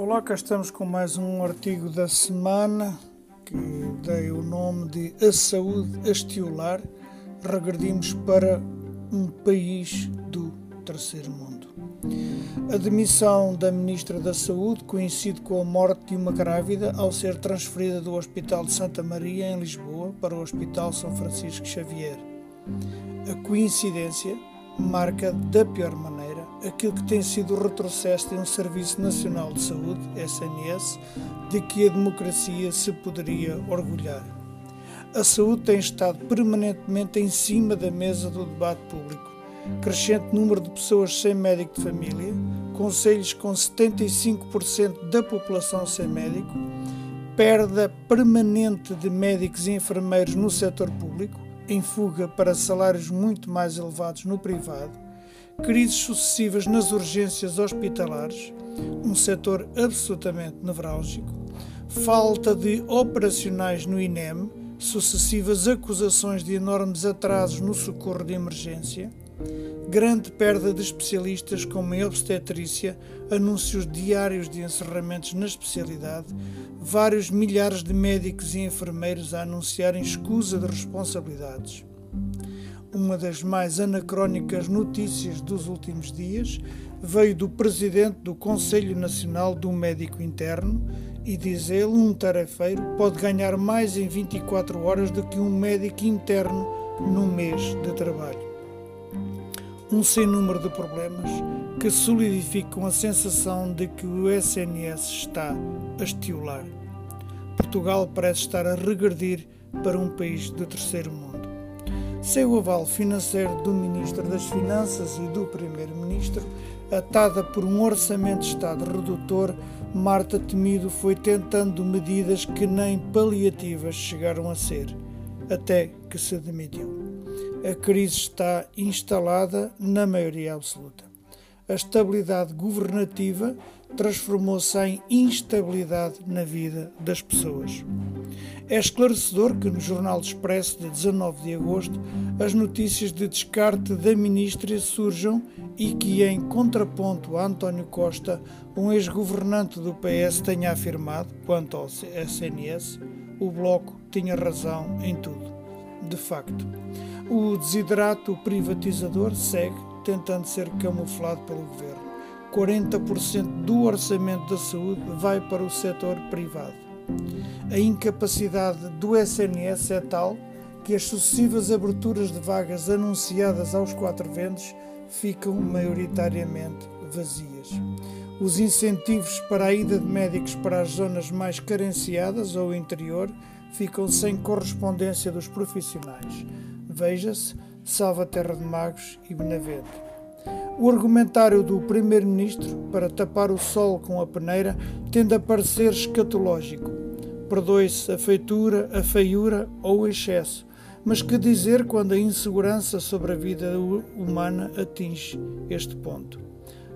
Olá, cá estamos com mais um artigo da semana que dei o nome de A Saúde Astiolar. Regredimos para um país do terceiro mundo. A demissão da Ministra da Saúde coincide com a morte de uma grávida ao ser transferida do Hospital de Santa Maria, em Lisboa, para o Hospital São Francisco Xavier. A coincidência marca da pior maneira aquilo que tem sido o retrocesso de um Serviço Nacional de Saúde, SNS, de que a democracia se poderia orgulhar. A saúde tem estado permanentemente em cima da mesa do debate público. Crescente número de pessoas sem médico de família, conselhos com 75% da população sem médico, perda permanente de médicos e enfermeiros no setor público, em fuga para salários muito mais elevados no privado, crises sucessivas nas urgências hospitalares, um setor absolutamente nevrálgico, falta de operacionais no INEM, sucessivas acusações de enormes atrasos no socorro de emergência, grande perda de especialistas como em obstetrícia, anúncios diários de encerramentos na especialidade, vários milhares de médicos e enfermeiros a anunciarem escusa de responsabilidades. Uma das mais anacrónicas notícias dos últimos dias veio do presidente do Conselho Nacional do Médico Interno e diz ele: um tarefeiro pode ganhar mais em 24 horas do que um médico interno num mês de trabalho um sem número de problemas que solidificam a sensação de que o SNS está a estiolar. Portugal parece estar a regredir para um país do terceiro mundo. Sem o aval financeiro do Ministro das Finanças e do Primeiro-Ministro, atada por um orçamento de Estado redutor, Marta Temido foi tentando medidas que nem paliativas chegaram a ser, até que se demitiu a crise está instalada na maioria absoluta. A estabilidade governativa transformou-se em instabilidade na vida das pessoas. É esclarecedor que no Jornal Expresso de 19 de agosto as notícias de descarte da ministra surjam e que, em contraponto a António Costa, um ex-governante do PS tenha afirmado, quanto ao SNS, o Bloco tinha razão em tudo. De facto, o desiderato privatizador segue tentando ser camuflado pelo governo. 40% do orçamento da saúde vai para o setor privado. A incapacidade do SNS é tal que as sucessivas aberturas de vagas anunciadas aos quatro ventos ficam maioritariamente vazias. Os incentivos para a ida de médicos para as zonas mais carenciadas ou interior ficam sem correspondência dos profissionais veja-se Salva-Terra de Magos e Benavente. O argumentário do Primeiro-Ministro para tapar o sol com a peneira tende a parecer escatológico. Perdoe-se a feitura, a feiura ou o excesso, mas que dizer quando a insegurança sobre a vida humana atinge este ponto?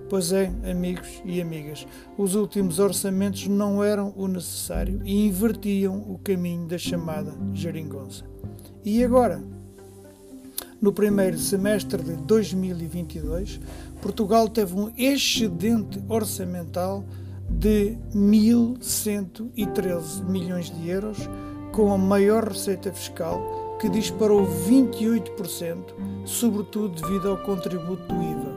Pois é, amigos e amigas, os últimos orçamentos não eram o necessário e invertiam o caminho da chamada geringonça. E agora? No primeiro semestre de 2022, Portugal teve um excedente orçamental de 1.113 milhões de euros, com a maior receita fiscal, que disparou 28%, sobretudo devido ao contributo do IVA.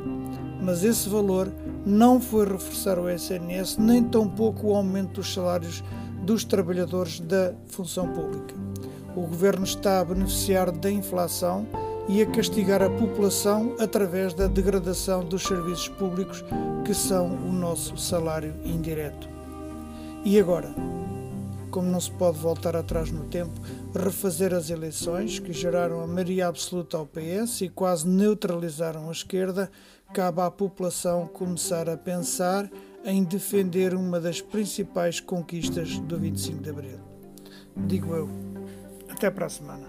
Mas esse valor não foi reforçar o SNS, nem tampouco o aumento dos salários dos trabalhadores da função pública. O governo está a beneficiar da inflação e a castigar a população através da degradação dos serviços públicos que são o nosso salário indireto. E agora? Como não se pode voltar atrás no tempo, refazer as eleições que geraram a maioria absoluta ao PS e quase neutralizaram a esquerda, cabe à população começar a pensar em defender uma das principais conquistas do 25 de Abril. Digo eu. Até para a semana.